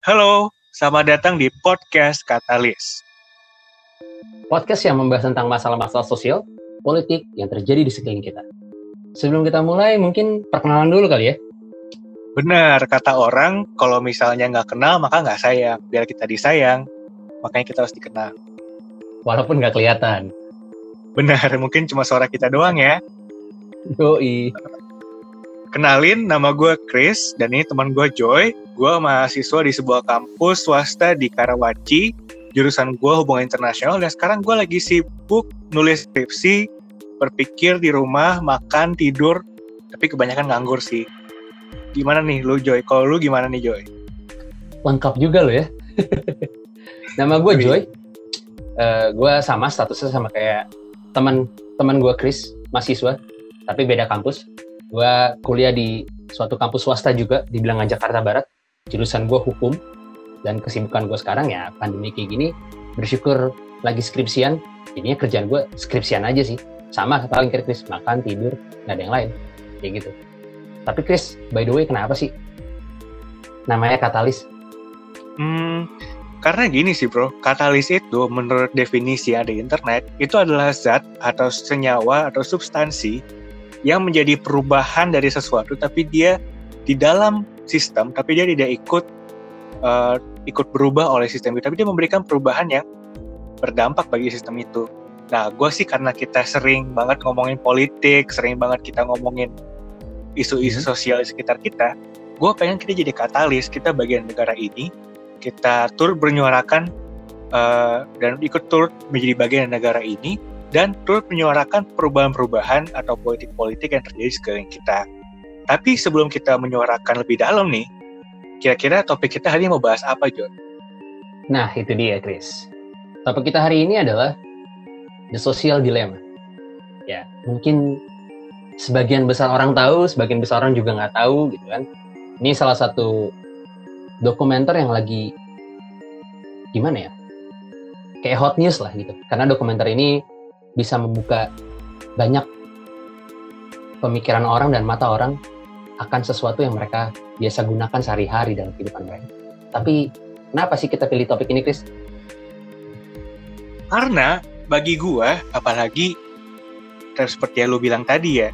Halo, selamat datang di podcast Katalis. Podcast yang membahas tentang masalah-masalah sosial, politik yang terjadi di sekeliling kita. Sebelum kita mulai, mungkin perkenalan dulu kali ya. Benar, kata orang, kalau misalnya nggak kenal, maka nggak sayang. Biar kita disayang, makanya kita harus dikenal. Walaupun nggak kelihatan. Benar, mungkin cuma suara kita doang ya. Yoi. Kenalin, nama gue Chris, dan ini teman gue Joy. Gue mahasiswa di sebuah kampus swasta di Karawaci. Jurusan gue hubungan internasional, dan sekarang gue lagi sibuk nulis skripsi, berpikir di rumah, makan, tidur, tapi kebanyakan nganggur sih. Gimana nih lu Joy? Kalau lu gimana nih Joy? Lengkap juga lo ya. Nama gue Joy. Uh, gue sama statusnya sama kayak teman teman gue Chris, mahasiswa, tapi beda kampus gue kuliah di suatu kampus swasta juga di Bilangan Jakarta Barat. Jurusan gue hukum. Dan kesibukan gue sekarang ya pandemi kayak gini bersyukur lagi skripsian. Jadinya kerjaan gue skripsian aja sih. Sama paling Chris makan tidur nggak ada yang lain. Kayak gitu. Tapi Chris by the way kenapa sih? Namanya katalis. Hmm karena gini sih bro, katalis itu menurut definisi ada internet, itu adalah zat atau senyawa atau substansi yang menjadi perubahan dari sesuatu tapi dia di dalam sistem tapi dia tidak ikut uh, ikut berubah oleh sistem itu. Tapi dia memberikan perubahan yang berdampak bagi sistem itu. Nah gue sih karena kita sering banget ngomongin politik sering banget kita ngomongin isu-isu hmm. sosial di sekitar kita gue pengen kita jadi katalis. Kita bagian negara ini kita turut bernyuarakan uh, dan ikut turut menjadi bagian negara ini dan turut menyuarakan perubahan-perubahan atau politik-politik yang terjadi sekeliling kita. Tapi sebelum kita menyuarakan lebih dalam nih, kira-kira topik kita hari ini mau bahas apa, John? Nah, itu dia, Chris. Topik kita hari ini adalah The Social Dilemma. Ya, mungkin sebagian besar orang tahu, sebagian besar orang juga nggak tahu, gitu kan. Ini salah satu dokumenter yang lagi gimana ya? Kayak hot news lah gitu. Karena dokumenter ini bisa membuka banyak pemikiran orang dan mata orang akan sesuatu yang mereka biasa gunakan sehari-hari dalam kehidupan mereka. Tapi kenapa sih kita pilih topik ini, Chris? Karena bagi gua, apalagi seperti yang lu bilang tadi ya,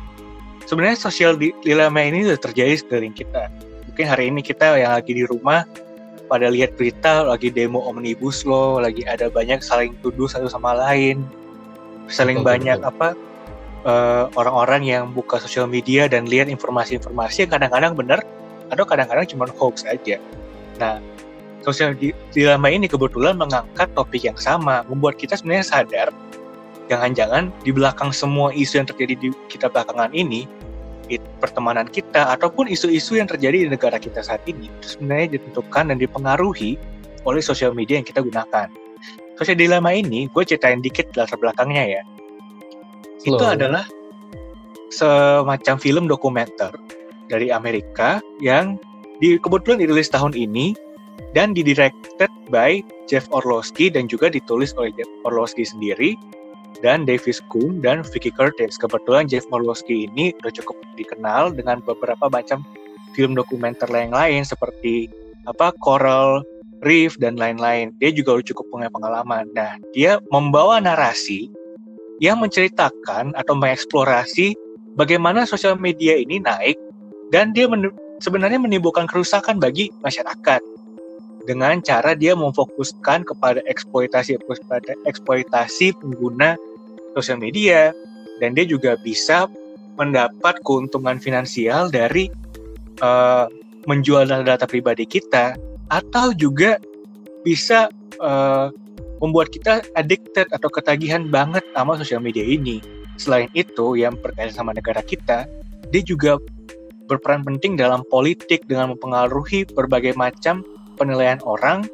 sebenarnya sosial dilema ini sudah terjadi sekeliling kita. Mungkin hari ini kita yang lagi di rumah pada lihat berita lagi demo omnibus law, lagi ada banyak saling tuduh satu sama lain, saling betul, banyak betul. apa uh, orang-orang yang buka sosial media dan lihat informasi-informasi yang kadang-kadang benar atau kadang-kadang cuma hoax aja. Nah, sosial dilema ini kebetulan mengangkat topik yang sama, membuat kita sebenarnya sadar jangan-jangan di belakang semua isu yang terjadi di kita belakangan ini, pertemanan kita ataupun isu-isu yang terjadi di negara kita saat ini itu sebenarnya ditentukan dan dipengaruhi oleh sosial media yang kita gunakan. Sosial dilema ini, gue ceritain dikit latar belakangnya ya. Slow. Itu adalah semacam film dokumenter dari Amerika yang di, kebetulan dirilis tahun ini dan didirected by Jeff Orlowski dan juga ditulis oleh Jeff Orlowski sendiri dan Davis Kuhn dan Vicky Curtis. Kebetulan Jeff Orlowski ini udah cukup dikenal dengan beberapa macam film dokumenter lain lain seperti apa Coral Reef dan lain-lain. Dia juga cukup punya pengalaman. Nah, dia membawa narasi yang menceritakan atau mengeksplorasi bagaimana sosial media ini naik dan dia men sebenarnya menimbulkan kerusakan bagi masyarakat dengan cara dia memfokuskan kepada eksploitasi eksploitasi pengguna sosial media dan dia juga bisa mendapat keuntungan finansial dari uh, menjual data pribadi kita atau juga bisa uh, membuat kita addicted atau ketagihan banget sama sosial media ini. Selain itu, yang berkaitan sama negara kita, dia juga berperan penting dalam politik dengan mempengaruhi berbagai macam penilaian orang,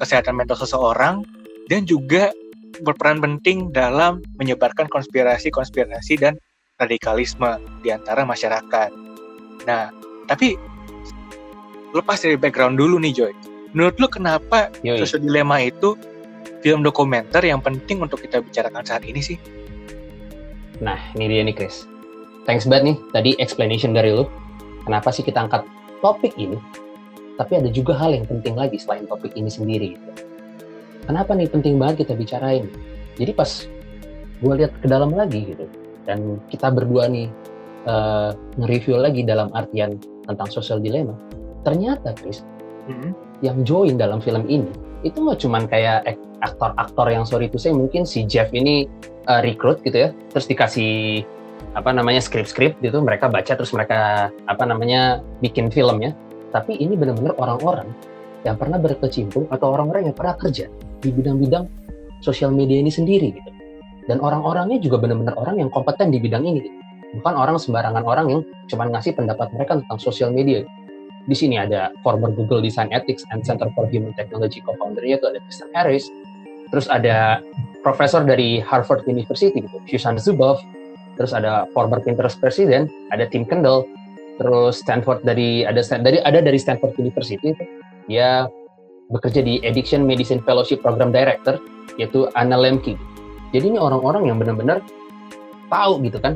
kesehatan mental seseorang, dan juga berperan penting dalam menyebarkan konspirasi-konspirasi dan radikalisme di antara masyarakat. Nah, tapi lepas dari background dulu nih Joy. Menurut lu kenapa Social Dilema itu film dokumenter yang penting untuk kita bicarakan saat ini sih? Nah, ini dia nih Chris. Thanks banget nih tadi explanation dari lu. Kenapa sih kita angkat topik ini? tapi ada juga hal yang penting lagi selain topik ini sendiri. Gitu. Kenapa nih penting banget kita bicarain? Jadi pas gue lihat ke dalam lagi gitu, dan kita berdua nih uh, nge-review lagi dalam artian tentang social dilemma, ternyata Chris, mm-hmm. yang join dalam film ini itu nggak cuman kayak aktor-aktor yang sorry itu saya mungkin si Jeff ini uh, rekrut gitu ya, terus dikasih apa namanya skrip-skrip gitu, mereka baca terus mereka apa namanya bikin filmnya tapi ini benar-benar orang-orang yang pernah berkecimpung atau orang-orang yang pernah kerja di bidang-bidang sosial media ini sendiri gitu. Dan orang-orangnya juga benar-benar orang yang kompeten di bidang ini gitu. Bukan orang sembarangan orang yang cuma ngasih pendapat mereka tentang sosial media. Di sini ada former Google Design Ethics and Center for Human Technology co-foundernya itu ada Kristen Harris. Terus ada profesor dari Harvard University gitu, Susan Zuboff. Terus ada former Pinterest President, ada Tim Kendall, terus Stanford dari ada dari ada dari Stanford University dia bekerja di Addiction Medicine Fellowship Program Director yaitu Anna Lemke. Jadi ini orang-orang yang benar-benar tahu gitu kan.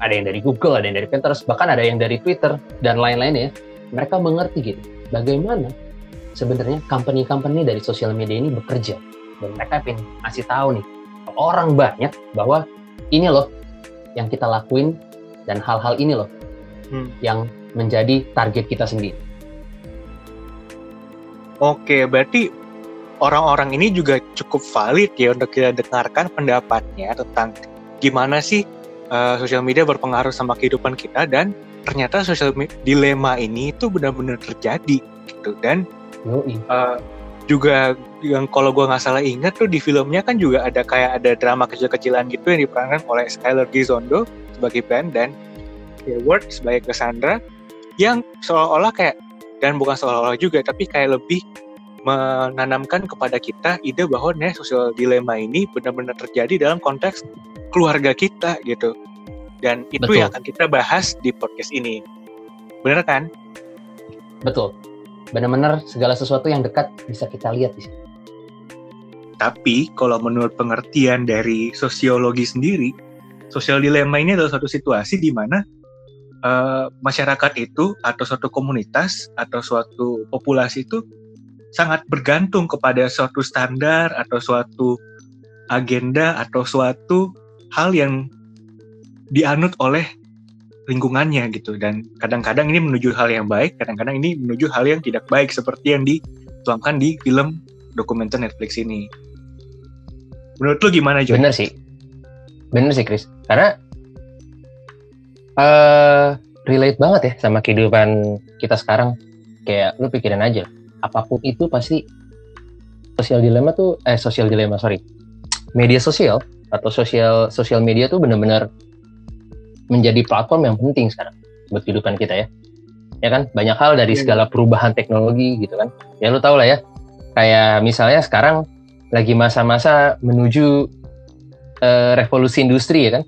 Ada yang dari Google, ada yang dari Pinterest, bahkan ada yang dari Twitter dan lain-lainnya. Mereka mengerti gitu bagaimana sebenarnya company-company dari sosial media ini bekerja dan mereka ingin ngasih tahu nih orang banyak bahwa ini loh yang kita lakuin dan hal-hal ini loh hmm. yang menjadi target kita sendiri. Oke, berarti orang-orang ini juga cukup valid ya untuk kita dengarkan pendapatnya tentang gimana sih uh, sosial media berpengaruh sama kehidupan kita dan ternyata sosial dilema ini itu benar-benar terjadi gitu. Dan uh, juga yang kalau gue nggak salah ingat tuh di filmnya kan juga ada kayak ada drama kecil-kecilan gitu yang diperankan oleh Skyler Gizondo sebagai Ben dan Hayward sebagai Cassandra yang seolah-olah kayak dan bukan seolah-olah juga tapi kayak lebih menanamkan kepada kita ide bahwa nih sosial dilema ini benar-benar terjadi dalam konteks keluarga kita gitu dan itu Betul. yang akan kita bahas di podcast ini. Benar kan? Betul. Benar-benar segala sesuatu yang dekat bisa kita lihat di sini tapi kalau menurut pengertian dari sosiologi sendiri sosial dilema ini adalah suatu situasi di mana uh, masyarakat itu atau suatu komunitas atau suatu populasi itu sangat bergantung kepada suatu standar atau suatu agenda atau suatu hal yang dianut oleh lingkungannya gitu. Dan kadang-kadang ini menuju hal yang baik kadang-kadang ini menuju hal yang tidak baik seperti yang dituangkan di film dokumenter Netflix ini. Menurut lu gimana Jo? Bener sih. Bener sih Chris. Karena uh, relate banget ya sama kehidupan kita sekarang. Kayak lu pikirin aja, apa pun itu pasti sosial dilema tuh eh sosial dilema sorry. Media sosial atau sosial sosial media tuh benar-benar menjadi platform yang penting sekarang buat kehidupan kita ya ya kan banyak hal dari iya. segala perubahan teknologi gitu kan ya lu tau lah ya kayak misalnya sekarang lagi masa-masa menuju uh, revolusi industri ya kan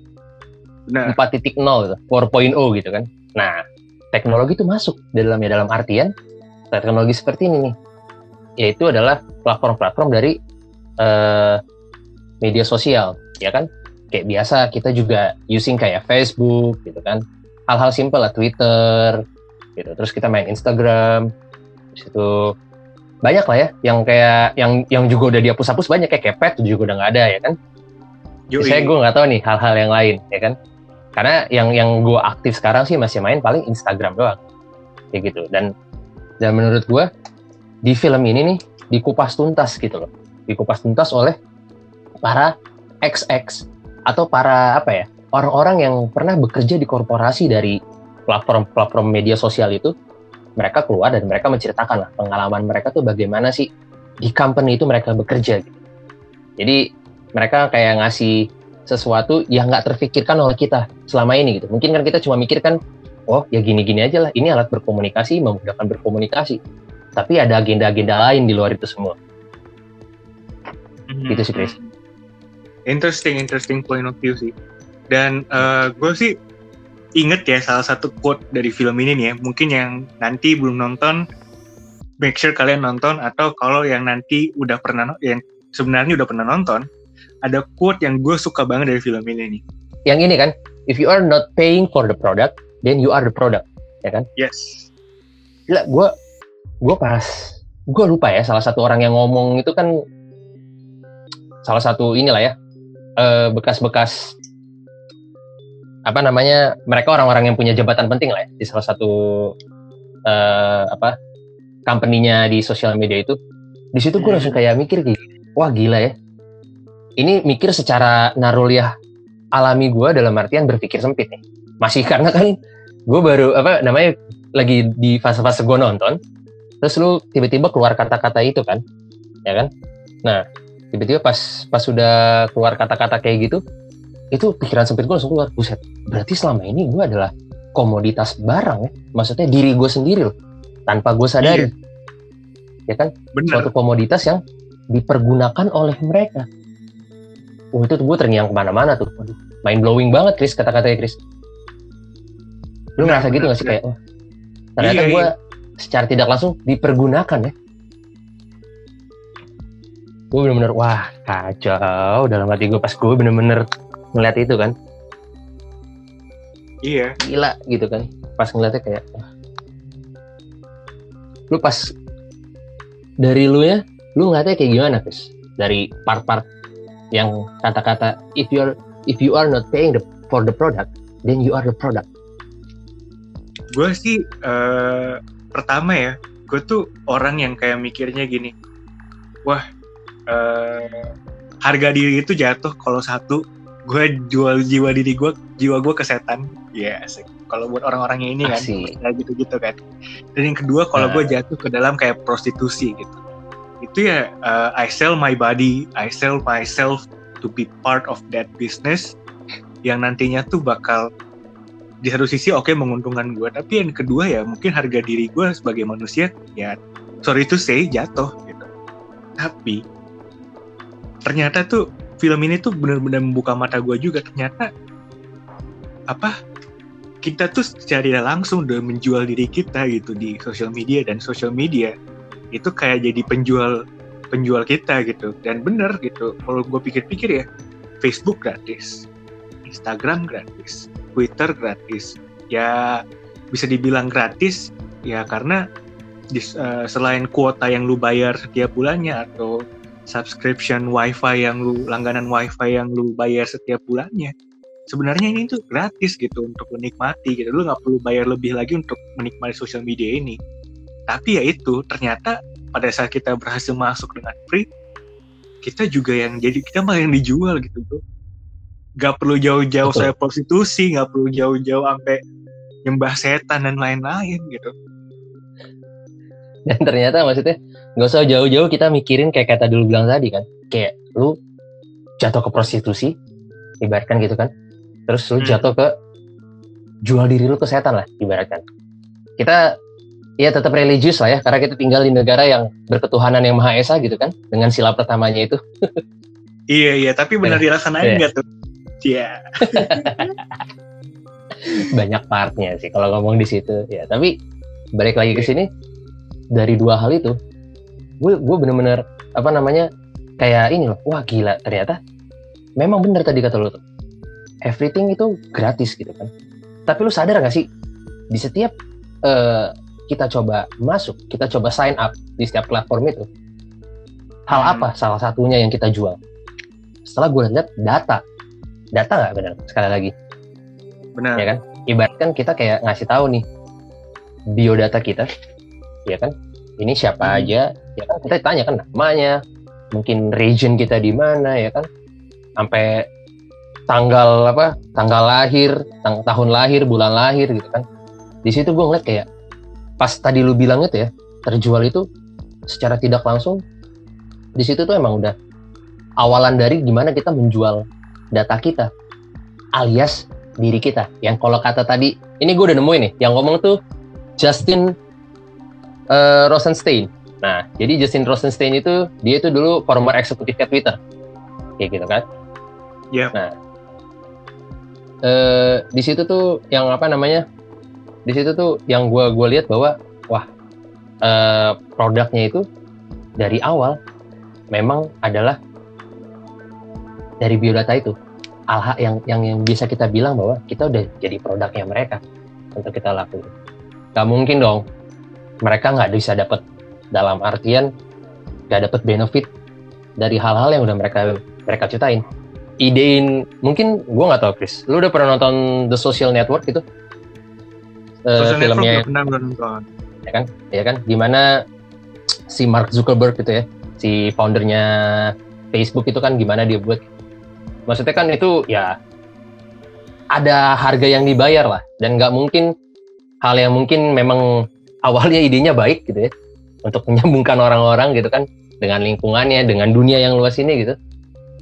Benar. 4.0 gitu, 4.0 gitu kan. Nah, teknologi itu masuk di dalamnya dalam artian teknologi seperti ini nih. Yaitu adalah platform-platform dari uh, media sosial, ya kan? Kayak biasa kita juga using kayak Facebook gitu kan. Hal-hal simpel lah Twitter gitu. Terus kita main Instagram. Terus itu banyak lah ya yang kayak yang yang juga udah dihapus-hapus banyak kayak Kepet juga udah nggak ada ya kan. Saya gue nggak tahu nih hal-hal yang lain ya kan karena yang yang gue aktif sekarang sih masih main paling Instagram doang kayak gitu dan dan menurut gue di film ini nih dikupas tuntas gitu loh dikupas tuntas oleh para XX atau para apa ya orang-orang yang pernah bekerja di korporasi dari platform-platform media sosial itu mereka keluar dan mereka menceritakan lah pengalaman mereka tuh bagaimana sih di company itu mereka bekerja gitu. Jadi mereka kayak ngasih sesuatu yang nggak terfikirkan oleh kita selama ini gitu. Mungkin kan kita cuma mikirkan, oh ya gini-gini aja lah, ini alat berkomunikasi, memudahkan berkomunikasi. Tapi ada agenda-agenda lain di luar itu semua. Hmm. Gitu sih, Chris. Interesting, interesting point of view sih. Dan uh, gue sih inget ya salah satu quote dari film ini nih ya, mungkin yang nanti belum nonton, make sure kalian nonton, atau kalau yang nanti udah pernah, yang sebenarnya udah pernah nonton, ada quote yang gue suka banget dari film ini nih. Yang ini kan, if you are not paying for the product, then you are the product, ya kan? Yes. Gila, gue gue pas gue lupa ya salah satu orang yang ngomong itu kan salah satu inilah ya eh, bekas-bekas apa namanya mereka orang-orang yang punya jabatan penting lah ya di salah satu uh, apa company-nya di sosial media itu. Di situ gue langsung kayak mikir gitu wah gila ya. Ini mikir secara naruliah alami gue dalam artian berpikir sempit nih. Masih karena kan gue baru apa namanya lagi di fase-fase gue nonton terus lu tiba-tiba keluar kata-kata itu kan ya kan? Nah tiba-tiba pas pas sudah keluar kata-kata kayak gitu itu pikiran sempit gue langsung keluar. Buset berarti selama ini gue adalah komoditas barang ya? Maksudnya diri gue sendiri loh tanpa gue sadari. Iya. ya kan? Bener. suatu komoditas yang dipergunakan oleh mereka. Wah itu tuh gue terngiang ke mana-mana tuh. Waduh, main blowing banget Chris kata-katanya Chris. Lu nah, ngerasa gitu gak sih kayak oh, ternyata iya, gue iya. secara tidak langsung dipergunakan ya gue bener-bener wah kacau. Dalam hati gue pas gue bener-bener ngeliat itu kan. Iya. Gila gitu kan. Pas ngeliatnya kayak lu pas dari lu ya lu ngeliatnya kayak gimana guys dari part-part yang kata-kata if you are if you are not paying the, for the product then you are the product. Gue sih uh, pertama ya gue tuh orang yang kayak mikirnya gini wah uh, harga diri itu jatuh kalau satu gue jual jiwa diri gue jiwa gue ke setan. Ya yes. kalau buat orang-orang yang ini kan kayak gitu-gitu kan. Dan yang kedua kalau nah. gue jatuh ke dalam kayak prostitusi gitu. Itu ya uh, I sell my body I sell myself to be part of that business yang nantinya tuh bakal di satu sisi oke okay, menguntungkan gue. Tapi yang kedua ya mungkin harga diri gue sebagai manusia ya sorry to say jatuh gitu. Tapi ternyata tuh film ini tuh benar-benar membuka mata gue juga. Ternyata apa kita tuh secara tidak langsung udah menjual diri kita gitu di sosial media. Dan sosial media itu kayak jadi penjual penjual kita gitu. Dan bener gitu kalau gue pikir-pikir ya Facebook gratis Instagram gratis Twitter gratis. Ya bisa dibilang gratis ya karena uh, selain kuota yang lu bayar setiap bulannya atau subscription wifi yang lu langganan wifi yang lu bayar setiap bulannya. Sebenarnya ini tuh gratis gitu untuk menikmati gitu. Lu nggak perlu bayar lebih lagi untuk menikmati sosial media ini. Tapi ya itu ternyata pada saat kita berhasil masuk dengan free kita juga yang jadi kita malah yang dijual gitu tuh nggak perlu jauh-jauh saya prostitusi nggak perlu jauh-jauh sampai nyembah setan dan lain-lain gitu. Dan ternyata maksudnya nggak usah jauh-jauh kita mikirin kayak kata dulu bilang tadi kan. Kayak lu jatuh ke prostitusi ibaratkan gitu kan. Terus lu hmm. jatuh ke jual diri lu ke setan lah ibaratkan. Kita ya tetap religius lah ya karena kita tinggal di negara yang berketuhanan yang maha esa gitu kan dengan sila pertamanya itu. Iya iya tapi benar iya. dirasain nggak tuh? Iya. Banyak partnya sih kalau ngomong di situ ya. Tapi balik lagi ke iya. sini dari dua hal itu gue gue bener-bener apa namanya kayak ini loh wah gila ternyata memang bener tadi kata lo tuh. Everything itu gratis gitu kan. Tapi lu sadar gak sih di setiap uh, kita coba masuk kita coba sign up di setiap platform itu hal hmm. apa salah satunya yang kita jual? Setelah gue lihat data data nggak benar sekali lagi. Benar ya kan? Ibaratkan kita kayak ngasih tahu nih biodata kita ya kan ini siapa hmm. aja? Ya kan kita tanya kan namanya mungkin region kita di mana ya kan? Sampai tanggal apa? Tanggal lahir tang tahun lahir bulan lahir gitu kan? Di situ gue ngeliat kayak pas tadi lu bilang itu ya terjual itu secara tidak langsung di situ tuh emang udah awalan dari gimana kita menjual data kita alias diri kita. Yang kalau kata tadi ini gue udah nemuin nih yang ngomong tuh Justin uh, Rosenstein. Nah, jadi Justin Rosenstein itu dia itu dulu former eksekutifnya Twitter, kayak gitu kan? Iya. Yeah. Nah, uh, di situ tuh yang apa namanya? Di situ tuh yang gue gua lihat bahwa wah uh, produknya itu dari awal memang adalah dari biodata itu alha yang yang yang bisa kita bilang bahwa kita udah jadi produknya mereka untuk kita lakukan. Gak mungkin dong mereka nggak bisa dapat dalam artian nggak dapat benefit dari hal-hal yang udah mereka mereka ceritain. Idein mungkin gue nggak tahu Chris. Lu udah pernah nonton The Social Network itu? Uh, filmnya pernah nonton. Ya kan? Ya kan? Gimana si Mark Zuckerberg gitu ya si foundernya Facebook itu kan gimana dia buat. Maksudnya kan itu ya ada harga yang dibayar lah. Dan nggak mungkin hal yang mungkin memang awalnya idenya baik gitu ya untuk menyambungkan orang-orang gitu kan dengan lingkungannya dengan dunia yang luas ini gitu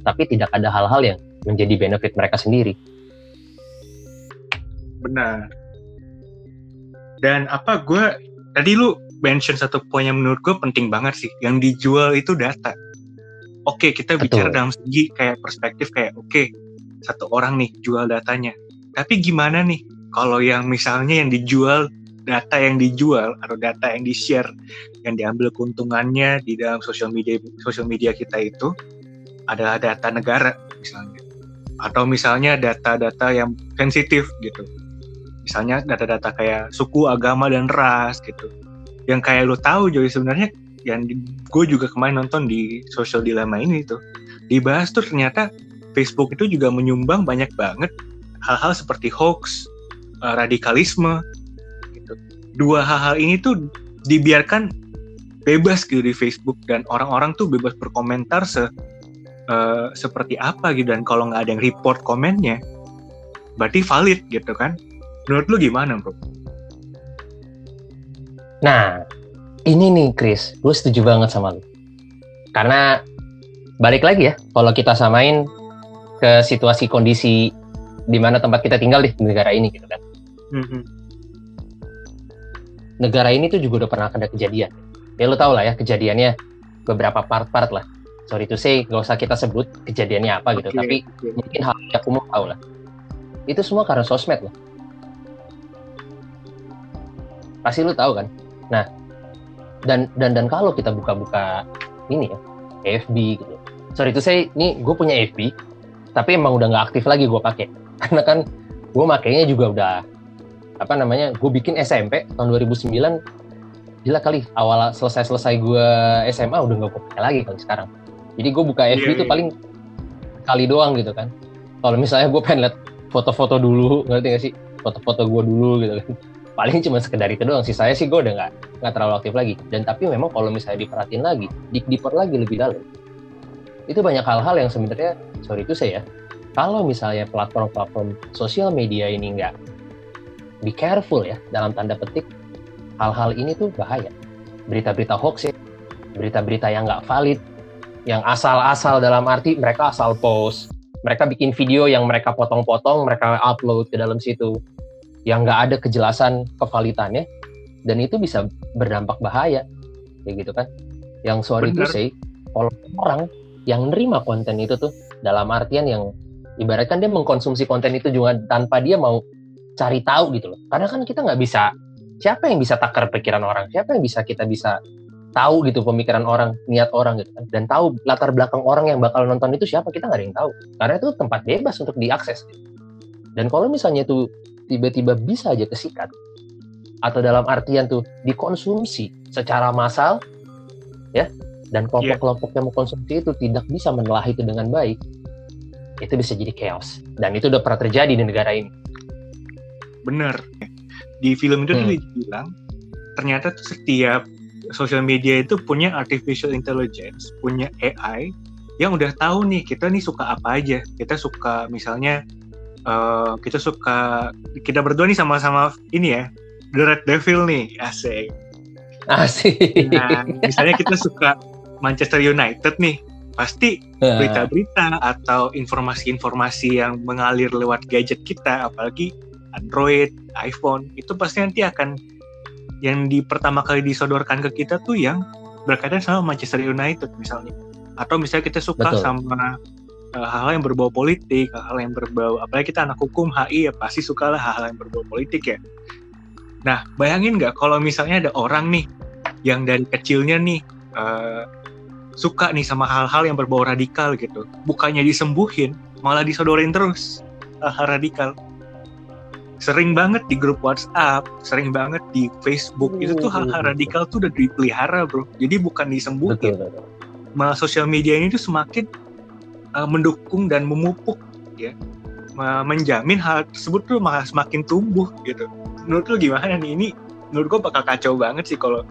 tapi tidak ada hal-hal yang menjadi benefit mereka sendiri. Benar. Dan apa gue tadi lu mention satu poin yang menurut gue penting banget sih, yang dijual itu data. Oke, kita Betul. bicara dalam segi kayak perspektif kayak oke, okay, satu orang nih jual datanya. Tapi gimana nih kalau yang misalnya yang dijual data yang dijual atau data yang di-share yang diambil keuntungannya di dalam sosial media sosial media kita itu adalah data negara misalnya. Atau misalnya data-data yang sensitif gitu. Misalnya data-data kayak suku agama dan ras gitu. Yang kayak lo tahu jadi sebenarnya yang gue juga kemarin nonton di social dilemma ini tuh dibahas tuh ternyata Facebook itu juga menyumbang banyak banget hal-hal seperti hoax uh, radikalisme dua hal-hal ini tuh dibiarkan bebas gitu di Facebook dan orang-orang tuh bebas berkomentar se uh, seperti apa gitu dan kalau nggak ada yang report komennya berarti valid gitu kan menurut lu gimana bro? Nah ini nih Chris, gue setuju banget sama lu karena balik lagi ya kalau kita samain ke situasi kondisi di mana tempat kita tinggal di negara ini gitu kan. Mm-hmm. Negara ini tuh juga udah pernah ada kejadian. Ya lu tau lah ya kejadiannya beberapa part-part lah. Sorry to say nggak usah kita sebut kejadiannya apa gitu okay, tapi okay. mungkin hal yang aku mau tahu lah. Itu semua karena sosmed loh. Pasti lu tahu kan? Nah dan dan dan kalau kita buka-buka ini ya FB gitu. Sorry to say ini gue punya FB tapi emang udah nggak aktif lagi gue pakai. Karena kan gue makainya juga udah apa namanya gue bikin SMP tahun 2009 gila kali awal selesai selesai gue SMA udah nggak gue pakai lagi kali sekarang jadi gue buka FB yeah, itu yeah. paling kali doang gitu kan. Kalau misalnya gue pengen lihat foto-foto dulu, ngerti gak sih? Foto-foto gue dulu gitu kan. Paling cuma sekedar itu doang. sih. Saya sih gue udah nggak nggak terlalu aktif lagi. Dan tapi memang kalau misalnya diperhatiin lagi, dik dipot lagi lebih dalam, itu banyak hal-hal yang sebenarnya sorry itu saya kalau misalnya platform-platform sosial media ini nggak be careful ya dalam tanda petik hal-hal ini tuh bahaya. Berita-berita hoax ya berita-berita yang nggak valid yang asal-asal dalam arti mereka asal post mereka bikin video yang mereka potong-potong mereka upload ke dalam situ yang nggak ada kejelasan kevalitannya dan itu bisa berdampak bahaya. Kayak gitu kan? Yang sorry itu sih kalau orang yang nerima konten itu tuh dalam artian yang ibaratkan dia mengkonsumsi konten itu juga tanpa dia mau cari tahu gitu loh karena kan kita nggak bisa siapa yang bisa takar pikiran orang siapa yang bisa kita bisa tahu gitu pemikiran orang, niat orang gitu kan. Dan tahu latar belakang orang yang bakal nonton itu siapa kita nggak ada yang tahu. Karena itu tempat bebas untuk diakses. Dan kalau misalnya itu tiba-tiba bisa aja kesikat atau dalam artian tuh dikonsumsi secara massal ya dan kelompok-kelompok yang mengkonsumsi itu tidak bisa menelah itu dengan baik itu bisa jadi chaos dan itu udah pernah terjadi di negara ini bener di film itu hmm. tuh dibilang ternyata tuh setiap sosial media itu punya artificial intelligence, punya AI yang udah tahu nih kita nih suka apa aja. Kita suka misalnya uh, kita suka kita berdua nih sama-sama ini ya The Red Devil nih, asik. Asik. Nah, misalnya kita suka Manchester United nih, pasti berita-berita atau informasi-informasi yang mengalir lewat gadget kita, apalagi Android, iPhone, itu pasti nanti akan yang di pertama kali disodorkan ke kita tuh yang berkaitan sama Manchester United misalnya. Atau misalnya kita suka Betul. sama uh, hal-hal yang berbau politik hal-hal yang berbau apalagi kita anak hukum HI ya pasti suka lah hal-hal yang berbau politik ya. Nah bayangin nggak kalau misalnya ada orang nih yang dari kecilnya nih uh, suka nih sama hal-hal yang berbau radikal gitu bukannya disembuhin malah disodorin terus hal-hal radikal sering banget di grup WhatsApp, sering banget di Facebook. itu tuh hal-hal radikal tuh udah dipelihara, bro. Jadi bukan disembuhin. Betul, betul. Malah sosial media ini tuh semakin uh, mendukung dan memupuk, ya, menjamin hal tersebut tuh malah semakin tumbuh gitu. Menurut lu gimana nih? Ini menurut gue bakal kacau banget sih kalau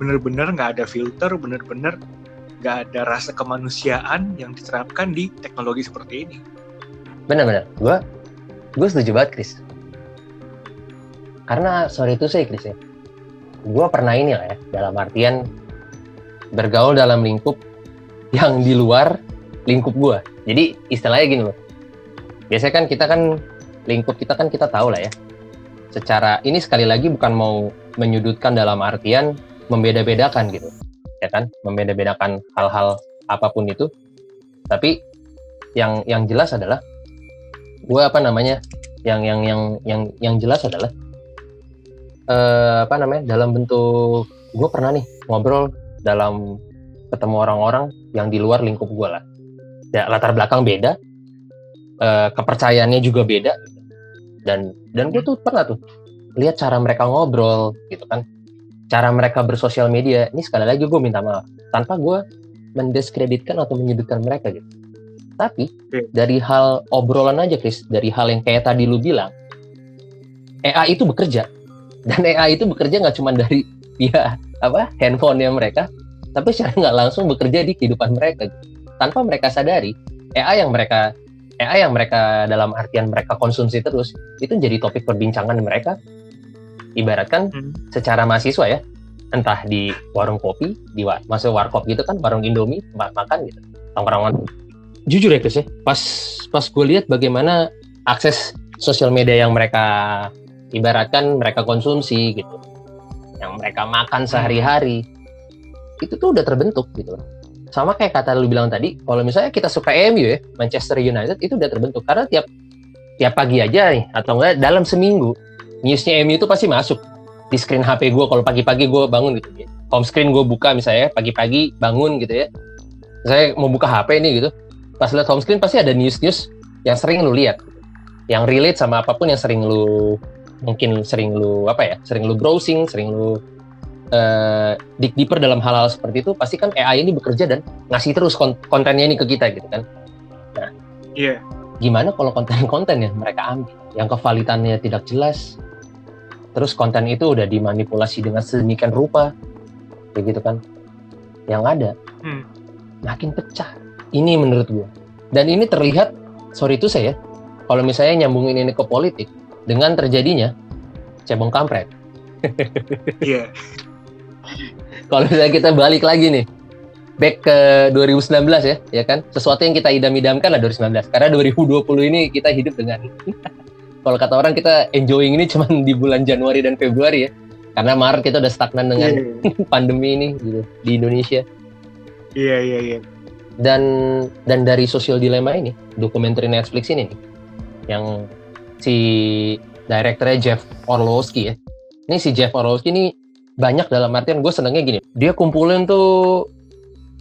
bener-bener nggak ada filter, bener-bener nggak ada rasa kemanusiaan yang diterapkan di teknologi seperti ini. Bener-bener, gue gue setuju banget, Chris karena sorry itu saya Chris ya. Gue pernah ini lah ya dalam artian bergaul dalam lingkup yang di luar lingkup gue jadi istilahnya gini loh. Biasanya kan kita kan lingkup kita kan kita tahu lah ya. Secara ini sekali lagi bukan mau menyudutkan dalam artian membeda-bedakan gitu ya kan? Membeda-bedakan hal-hal apa pun itu. Tapi yang yang jelas adalah gue apa namanya yang yang yang yang yang jelas adalah uh, apa namanya dalam bentuk gue pernah nih ngobrol dalam ketemu orang-orang yang di luar lingkup gue lah. Ya latar belakang beda uh, kepercayaannya juga beda dan dan gue tuh pernah tuh lihat cara mereka ngobrol gitu kan. Cara mereka bersosial media ini sekali lagi gue minta maaf tanpa gue mendiskreditkan atau menyudutkan mereka gitu. Tapi dari hal obrolan aja Chris dari hal yang kayak tadi lu bilang EA itu bekerja dan AI itu bekerja nggak cuma dari ya apa handphonenya mereka tapi secara nggak langsung bekerja di kehidupan mereka. Tanpa mereka sadari AI yang mereka AI yang mereka dalam artian mereka konsumsi terus itu jadi topik perbincangan mereka. Ibaratkan hmm. secara mahasiswa ya entah di warung kopi di masuk warkop gitu kan warung indomie tempat makan gitu tongkrongan. Jujur ya Chris ya pas pas gue lihat bagaimana akses sosial media yang mereka ibaratkan mereka konsumsi gitu. Yang mereka makan sehari-hari. Itu tuh udah terbentuk gitu. Sama kayak kata lu bilang tadi kalau misalnya kita suka MU ya Manchester United itu udah terbentuk. Karena tiap tiap pagi aja nih atau enggak dalam seminggu newsnya MU itu pasti masuk. Di screen HP gue kalau pagi-pagi gue bangun gitu ya. Home screen gue buka misalnya pagi-pagi bangun gitu ya. Saya mau buka HP ini gitu. Pas lihat home screen pasti ada news-news yang sering lu lihat. Yang relate sama apa pun yang sering lu mungkin sering lu apa ya sering lu browsing sering lu uh, dig deeper dalam hal-hal seperti itu pasti kan AI ini bekerja dan ngasih terus kontennya ini ke kita gitu kan nah iya yeah. gimana kalau konten-konten yang mereka ambil yang kevalitannya tidak jelas terus konten itu udah dimanipulasi dengan sedemikian rupa kayak gitu kan yang ada hmm. makin pecah ini menurut gua dan ini terlihat sorry itu saya kalau misalnya nyambungin ini ke politik dengan terjadinya cebong kampret. Iya. Kalau misalnya kita balik lagi nih, back ke 2019 ya, ya kan? Sesuatu yang kita idam-idamkan lah 2019. Karena 2020 ini kita hidup dengan kalau kata orang kita enjoying ini cuma di bulan Januari dan Februari ya. Karena Maret kita udah stagnan dengan yeah. Iya. pandemi ini gitu di Indonesia. Iya, yeah, iya, yeah, iya. Yeah. Dan dan dari sosial dilema ini, dokumenter Netflix ini nih, yang si direkturnya Jeff Orlowski ya. Ini si Jeff Orlowski ini banyak dalam artian gue senengnya gini. Dia kumpulin tuh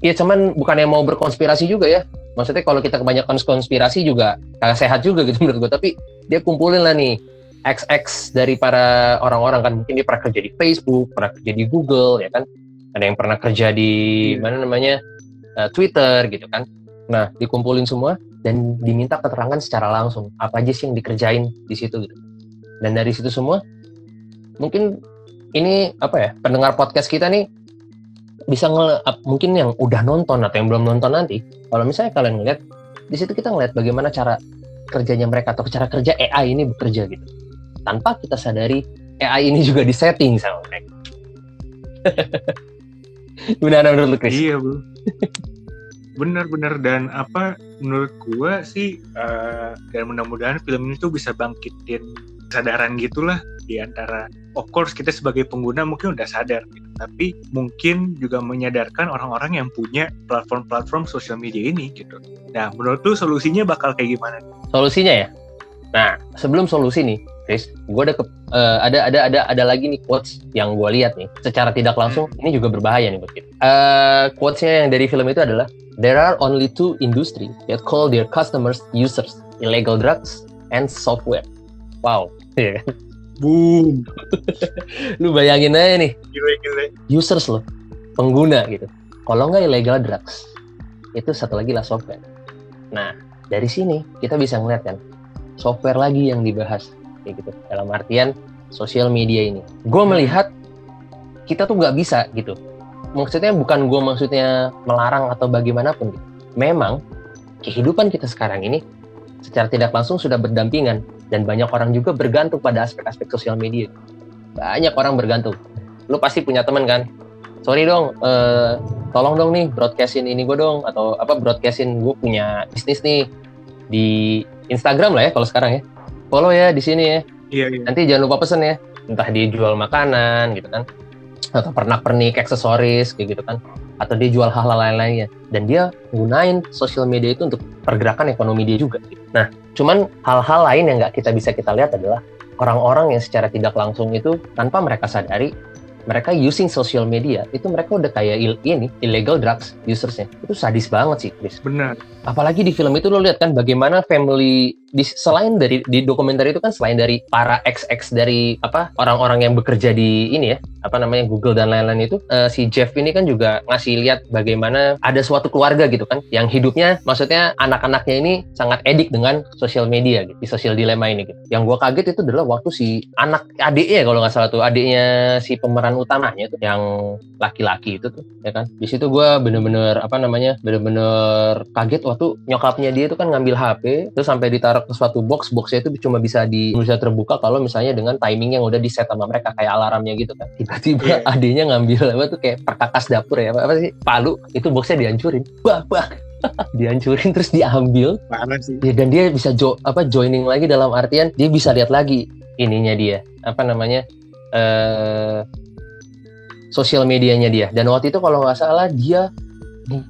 ya cuman bukan yang mau berkonspirasi juga ya. Maksudnya kalau kita kebanyakan konspirasi juga kagak sehat juga gitu menurut gue. Tapi dia kumpulin lah nih XX dari para orang-orang kan mungkin dia pernah kerja di Facebook, pernah kerja di Google ya kan. Ada yang pernah kerja di hmm. mana namanya uh, Twitter gitu kan. Nah dikumpulin semua dan diminta keterangan secara langsung apa aja sih yang dikerjain di situ gitu. Dan dari situ semua mungkin ini apa ya pendengar podcast kita nih bisa nge mungkin yang udah nonton atau yang belum nonton nanti kalau misalnya kalian ngeliat di situ kita ngeliat bagaimana cara kerjanya mereka atau cara kerja AI ini bekerja gitu tanpa kita sadari AI ini juga disetting sama mereka benar menurut lu Chris? Iya bro benar-benar dan apa menurut gua sih uh, dan mudah-mudahan film ini tuh bisa bangkitin kesadaran gitulah di antara of course kita sebagai pengguna mungkin udah sadar gitu. tapi mungkin juga menyadarkan orang-orang yang punya platform-platform sosial media ini gitu. Nah, menurut tuh solusinya bakal kayak gimana? Solusinya ya. Nah, sebelum solusi nih, Chris, gue ada, ke, uh, ada ada ada ada lagi nih quotes yang gue lihat nih. Secara tidak langsung, hmm. ini juga berbahaya nih buat kita. Uh, quotesnya yang dari film itu adalah There are only two industry that call their customers users, illegal drugs and software. Wow, ya kan? Boom. Lu bayangin aja nih, users loh, pengguna gitu. Kalau nggak illegal drugs, itu satu lagi lah software. Nah, dari sini kita bisa ngeliat kan, software lagi yang dibahas, kayak gitu. Dalam artian sosial media ini. Gue melihat kita tuh nggak bisa gitu. Maksudnya bukan gue maksudnya melarang atau bagaimanapun. Gitu. Memang kehidupan kita sekarang ini secara tidak langsung sudah berdampingan dan banyak orang juga bergantung pada aspek-aspek sosial media. Banyak orang bergantung. Lu pasti punya temen kan? Sorry dong, eh, tolong dong nih broadcastin ini gue dong atau apa broadcastin gue punya bisnis nih di Instagram lah ya kalau sekarang ya. Follow ya di sini ya. Iya, iya. Nanti jangan lupa pesen ya. Entah dia jual makanan gitu kan. Atau pernak-pernik aksesoris kayak gitu kan. Atau dia jual hal-hal lain-lainnya. Dan dia gunain sosial media itu untuk pergerakan ekonomi dia juga. gitu. Nah, cuman hal-hal lain yang nggak kita bisa kita lihat adalah orang-orang yang secara tidak langsung itu tanpa mereka sadari mereka using social media itu mereka udah kayak il- ini illegal drugs usersnya itu sadis banget sih Chris Benar. apalagi di film itu lo lihat kan bagaimana family di, selain dari di dokumenter itu kan selain dari para XX dari apa orang-orang yang bekerja di ini ya apa namanya Google dan lain-lain itu eh, si Jeff ini kan juga ngasih lihat bagaimana ada suatu keluarga gitu kan yang hidupnya maksudnya anak-anaknya ini sangat edik dengan sosial media gitu di sosial dilema ini gitu. Yang gua kaget itu adalah waktu si anak adiknya kalau nggak salah tuh adiknya si pemeran utamanya tuh yang laki-laki itu tuh ya kan. Di situ gua bener-bener apa namanya bener-bener kaget waktu nyokapnya dia itu kan ngambil HP terus sampai ditaruh suatu box boxnya itu cuma bisa di bisa terbuka kalau misalnya dengan timing yang udah di set sama mereka kayak alarmnya gitu kan tiba-tiba Iya. adiknya ngambil apa tuh kayak perkakas dapur ya apa, sih palu itu boxnya dihancurin bah bah dihancurin terus diambil Parah sih. ya, dan dia bisa jo apa joining lagi dalam artian dia bisa lihat lagi ininya dia apa namanya eh sosial medianya dia dan waktu itu kalau nggak salah dia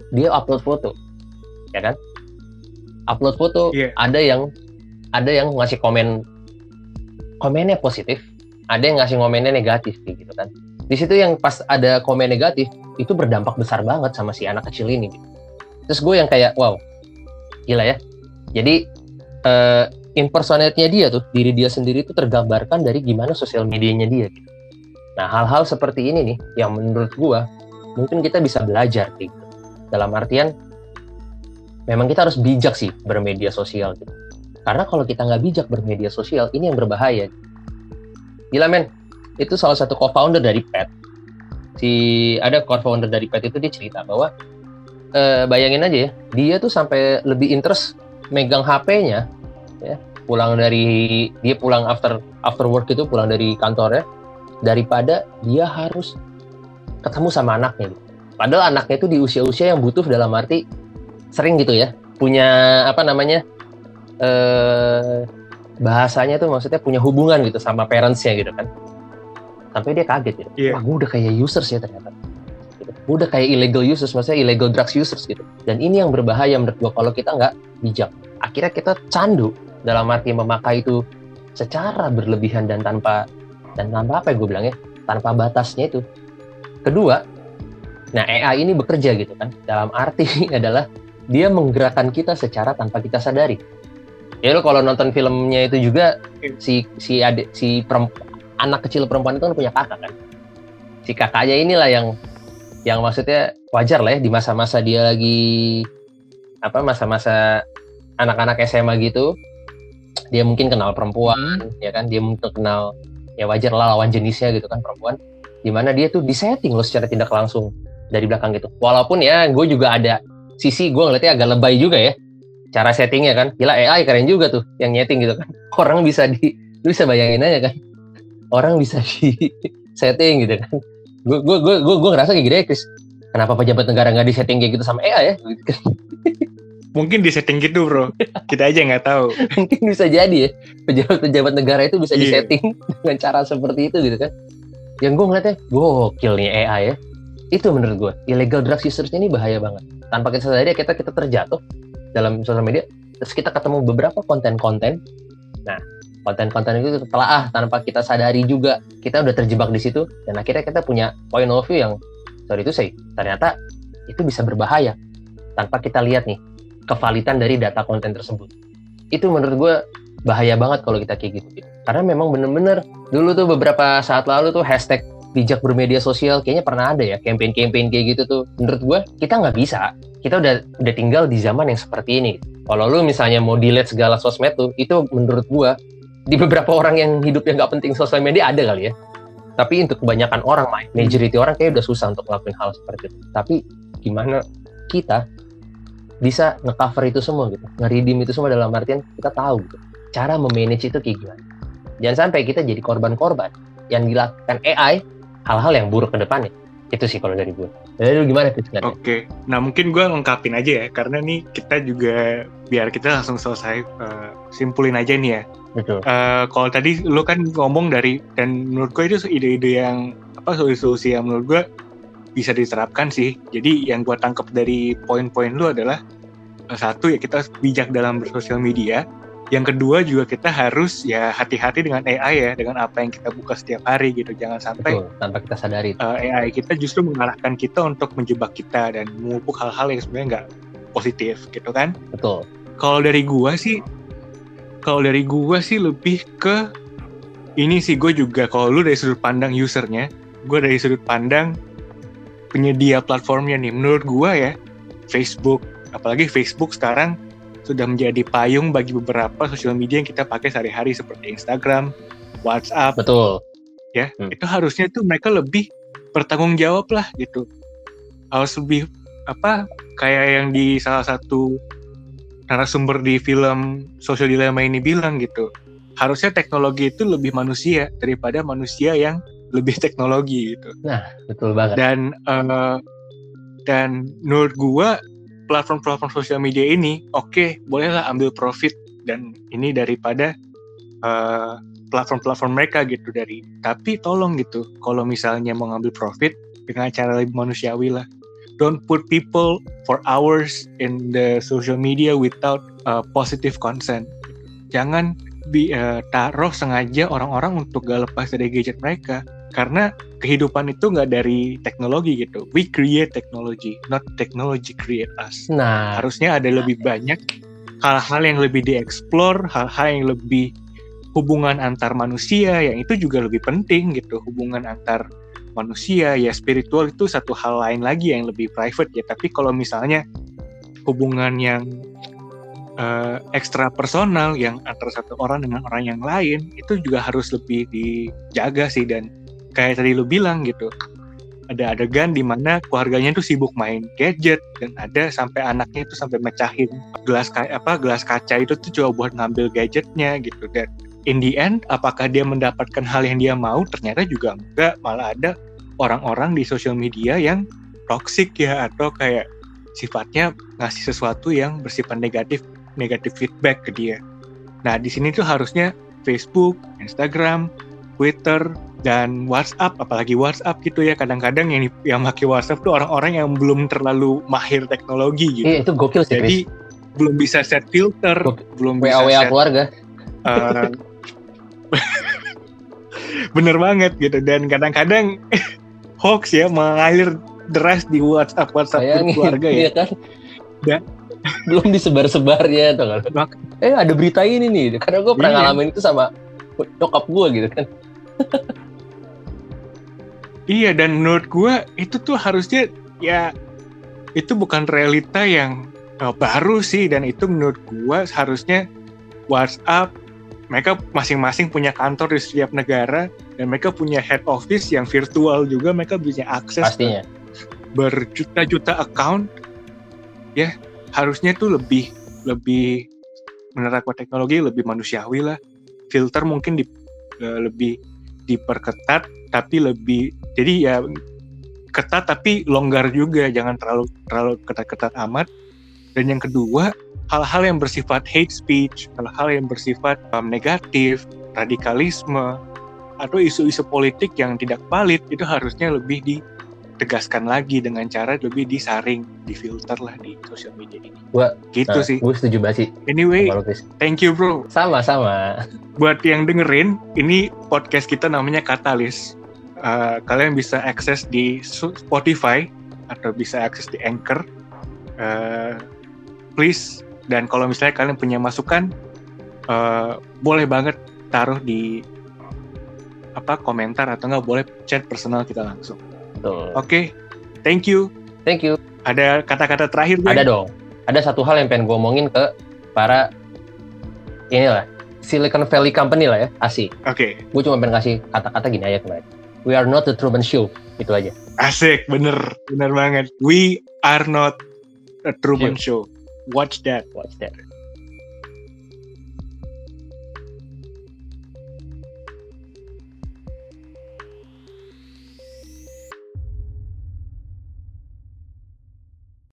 dia upload foto ya kan upload foto Iya. ada yang ada yang ngasih komen komennya positif ada yang ngasih komennya negatif gitu kan di situ yang pas ada komen negatif itu berdampak besar banget sama si anak kecil ini gitu. terus gue yang kayak wow gila ya jadi eh impersonate-nya dia tuh diri dia sendiri itu tergambarkan dari gimana sosial medianya dia gitu. Nah, hal-hal seperti ini nih yang menurut gua mungkin kita bisa belajar gitu. Dalam artian memang kita harus bijak sih bermedia sosial gitu. Karena kalau kita nggak bijak bermedia sosial, ini yang berbahaya. Gila men, itu salah satu co-founder dari Pet. Si ada co-founder dari Pet itu dia cerita bahwa eh, bayangin aja ya, dia tuh sampai lebih interest megang HP-nya ya, pulang dari dia pulang after after work itu pulang dari kantornya daripada dia harus ketemu sama anaknya. gitu. Padahal anaknya itu di usia-usia yang butuh dalam arti sering gitu ya, punya apa namanya eh bahasanya tuh maksudnya punya hubungan gitu sama parentsnya gitu kan. Sampai dia kaget gitu. Iya. Wah, gue udah kayak users ya ternyata. Gitu. Gue udah kayak illegal users, maksudnya illegal drugs users gitu. Dan ini yang berbahaya menurut gue kalau kita nggak bijak. Akhirnya kita candu dalam arti memakai itu secara berlebihan dan tanpa dan tanpa apa ya gue bilang ya tanpa batasnya itu kedua nah AI ini bekerja gitu kan dalam arti adalah dia menggerakkan kita secara tanpa kita sadari ya lo kalau nonton filmnya itu juga si si adik si peremp- anak kecil perempuan itu kan punya kakak kan? Si kakaknya inilah yang yang maksudnya wajar lah ya di masa-masa dia lagi apa masa-masa anak-anak SMA gitu dia mungkin kenal perempuan ya kan? Dia mungkin kenal ya wajar lah lawan jenisnya gitu kan perempuan. Di mana dia tuh disetting loh secara tidak langsung dari belakang gitu. Walaupun ya gue juga ada sisi gue ngeliatnya agak lebay juga ya cara settingnya kan. Gila AI keren juga tuh yang nyeting gitu kan. Orang bisa di lu bisa bayangin aja kan. Orang bisa di setting gitu kan. Gue gue gue gue gue ngerasa kayak gini ya Chris. Kenapa pejabat negara nggak disetting kayak gitu sama AI ya? Gitu kan. Mungkin di setting gitu bro. Kita aja nggak tahu. mungkin bisa jadi ya. Pejabat-pejabat negara itu bisa Iya. disetting dengan cara seperti itu gitu kan. Yang gue ngeliatnya gokil nih AI ya. Itu menurut gue illegal drugs users ini bahaya banget. Tanpa kita sadari kita kita terjatuh dalam sosial media terus kita ketemu beberapa konten-konten nah konten-konten itu telah ah tanpa kita sadari juga kita udah terjebak di situ dan akhirnya kita punya point of view yang sorry itu sih ternyata itu bisa berbahaya tanpa kita lihat nih kevalitan dari data konten tersebut itu menurut gue bahaya banget kalau kita kayak gitu. Karena memang bener-bener dulu tuh beberapa saat lalu tuh hashtag bijak bermedia sosial kayaknya pernah ada ya campaign-campaign kayak gitu tuh. Menurut gue kita nggak bisa. Kita udah udah tinggal di zaman yang seperti ini. Kalau lu misalnya mau delete segala sosmed tuh, itu menurut gue di beberapa orang yang hidupnya nggak penting sosial media ada kali ya. Tapi untuk kebanyakan orang, majority orang kayak udah susah untuk ngelakuin hal seperti itu. Tapi gimana kita bisa ngecover itu semua gitu, ngeridim itu semua dalam artian kita tahu gitu, cara memanage itu kayak gimana. Jangan sampai kita jadi korban-korban yang dilakukan AI hal-hal yang buruk ke depannya. Itu sih kalau dari gue. Dari lu gimana Oke, okay. nah mungkin gue lengkapin aja ya, karena nih kita juga biar kita langsung selesai uh, simpulin aja nih ya. Betul. Uh, kalau tadi lu kan ngomong dari dan menurut gue itu ide-ide yang apa solusi-solusi yang menurut gue bisa diterapkan sih. Jadi yang gue tangkap dari poin-poin lu adalah uh, satu ya kita bijak dalam bersosial media. Yang kedua juga kita harus ya hati-hati dengan AI ya, dengan apa yang kita buka setiap hari gitu. Jangan sampai Betul, tanpa kita sadari. Uh, AI kita justru mengarahkan kita untuk menjebak kita dan memupuk hal-hal yang sebenarnya nggak positif gitu kan. Betul. Kalau dari gua sih, kalau dari gua sih lebih ke ini sih gue juga kalau lu dari sudut pandang usernya, gue dari sudut pandang penyedia platformnya nih. Menurut gua ya, Facebook, apalagi Facebook sekarang sudah menjadi payung bagi beberapa sosial media yang kita pakai sehari-hari seperti Instagram, WhatsApp. Betul. Ya, hmm. itu harusnya tuh mereka lebih bertanggung jawab lah gitu. Harus lebih apa kayak yang di salah satu narasumber di film Social Dilemma ini bilang gitu. Harusnya teknologi itu lebih manusia daripada manusia yang lebih teknologi gitu. Nah, betul banget. Dan uh, dan menurut gua platform-platform sosial media ini oke okay, bolehlah ambil profit. Dan ini daripada eh, platform-platform mereka gitu dari tapi tolong gitu kalau misalnya mau ngambil profit dengan cara lebih manusiawi lah. Don't put people for hours in the social media without uh, positive consent. Jangan bi, uh, taruh sengaja orang-orang untuk gak lepas dari gadget mereka karena kehidupan itu nggak dari teknologi gitu. We create technology, not technology create us. Nah, harusnya ada lebih banyak hal-hal yang lebih dieksplor, hal-hal yang lebih hubungan antar manusia yang itu juga lebih penting gitu. Hubungan antar manusia ya spiritual itu satu hal lain lagi yang lebih private ya. Tapi kalau misalnya hubungan yang uh, ekstra personal yang antara satu orang dengan orang yang lain itu juga harus lebih dijaga sih dan kayak tadi lu bilang gitu. Ada adegan di mana keluarganya tuh sibuk main gadget dan ada sampai anaknya itu sampai mecahin gelas apa gelas kaca itu tuh coba buat ngambil gadgetnya gitu. Dan in the end apakah dia mendapatkan hal yang dia mau? Ternyata juga enggak. Malah ada orang-orang di sosial media yang toxic ya atau kayak sifatnya ngasih sesuatu yang bersifat negatif negatif feedback ke dia. Nah di sini tuh harusnya Facebook Instagram Twitter dan WhatsApp apalagi WhatsApp gitu ya kadang-kadang yang yang pakai WhatsApp tuh orang-orang yang belum terlalu mahir teknologi gitu. Iya, itu gokil sih. Jadi Chris. belum bisa set filter, Gokil. belum bisa WA set, keluarga. Uh, bener banget gitu dan kadang-kadang hoax ya mengalir deras di WhatsApp WhatsApp Bayangin, keluarga ya. Iya kan? Dan, belum disebar-sebar ya tuh kan. Eh ada berita ini nih, karena gue pernah iya. ngalamin itu sama nyokap gue gitu kan. Iya dan menurut gue itu tuh harusnya ya itu bukan realita yang uh, baru sih dan itu menurut gue harusnya WhatsApp mereka masing-masing punya kantor di setiap negara dan mereka punya head office yang virtual juga mereka bisa akses Pastinya. berjuta-juta account. Ya harusnya tuh lebih lebih menerapkan teknologi lebih manusiawi lah. Filter mungkin di, uh, lebih diperketat tapi lebih jadi ya ketat tapi longgar juga jangan terlalu terlalu ketat-ketat amat dan yang kedua hal-hal yang bersifat hate speech hal-hal yang bersifat um, negatif radikalisme atau isu-isu politik yang tidak valid itu harusnya lebih di tegaskan lagi dengan cara lebih disaring, difilter lah di sosial media ini. Gua gitu nah, sih. Gue setuju banget sih. Anyway, thank you bro. Sama-sama. Buat yang dengerin, ini podcast kita namanya Katalis. Uh, kalian bisa akses di Spotify atau bisa akses di Anchor. Uh, please dan kalau misalnya kalian punya masukan, eh, boleh banget taruh di apa komentar atau enggak boleh chat personal kita langsung. Oke, thank you. Thank you. Ada kata-kata terakhir? Ada dong. Ada satu hal yang pengen gue omongin ke para inilah Silicon Valley Company lah ya, asik. Oke, Gue cuma pengen kasih kata-kata gini aja kemarin. We are not the Truman Show. Itu aja. asik, bener, bener banget. We are not a Truman Show. Watch that. Watch that.